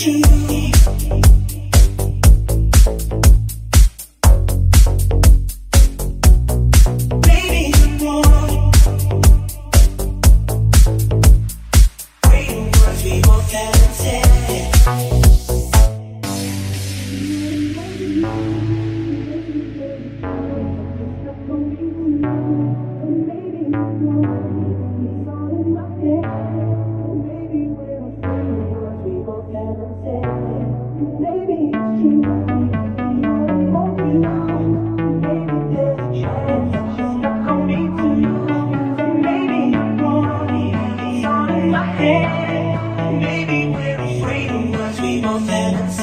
You. romance.